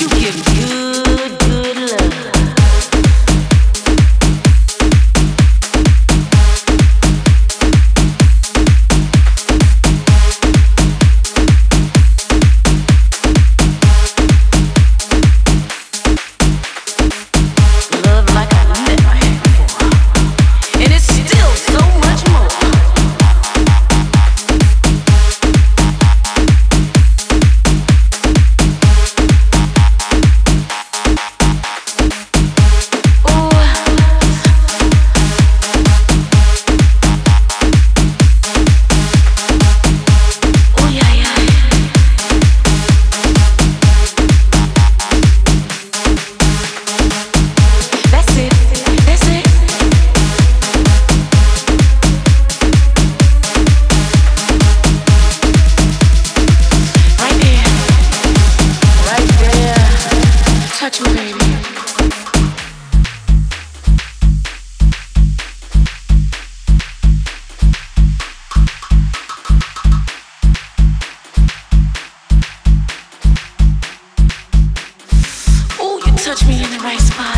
You give good, good love. Touch me, baby. Touch me in the right spots.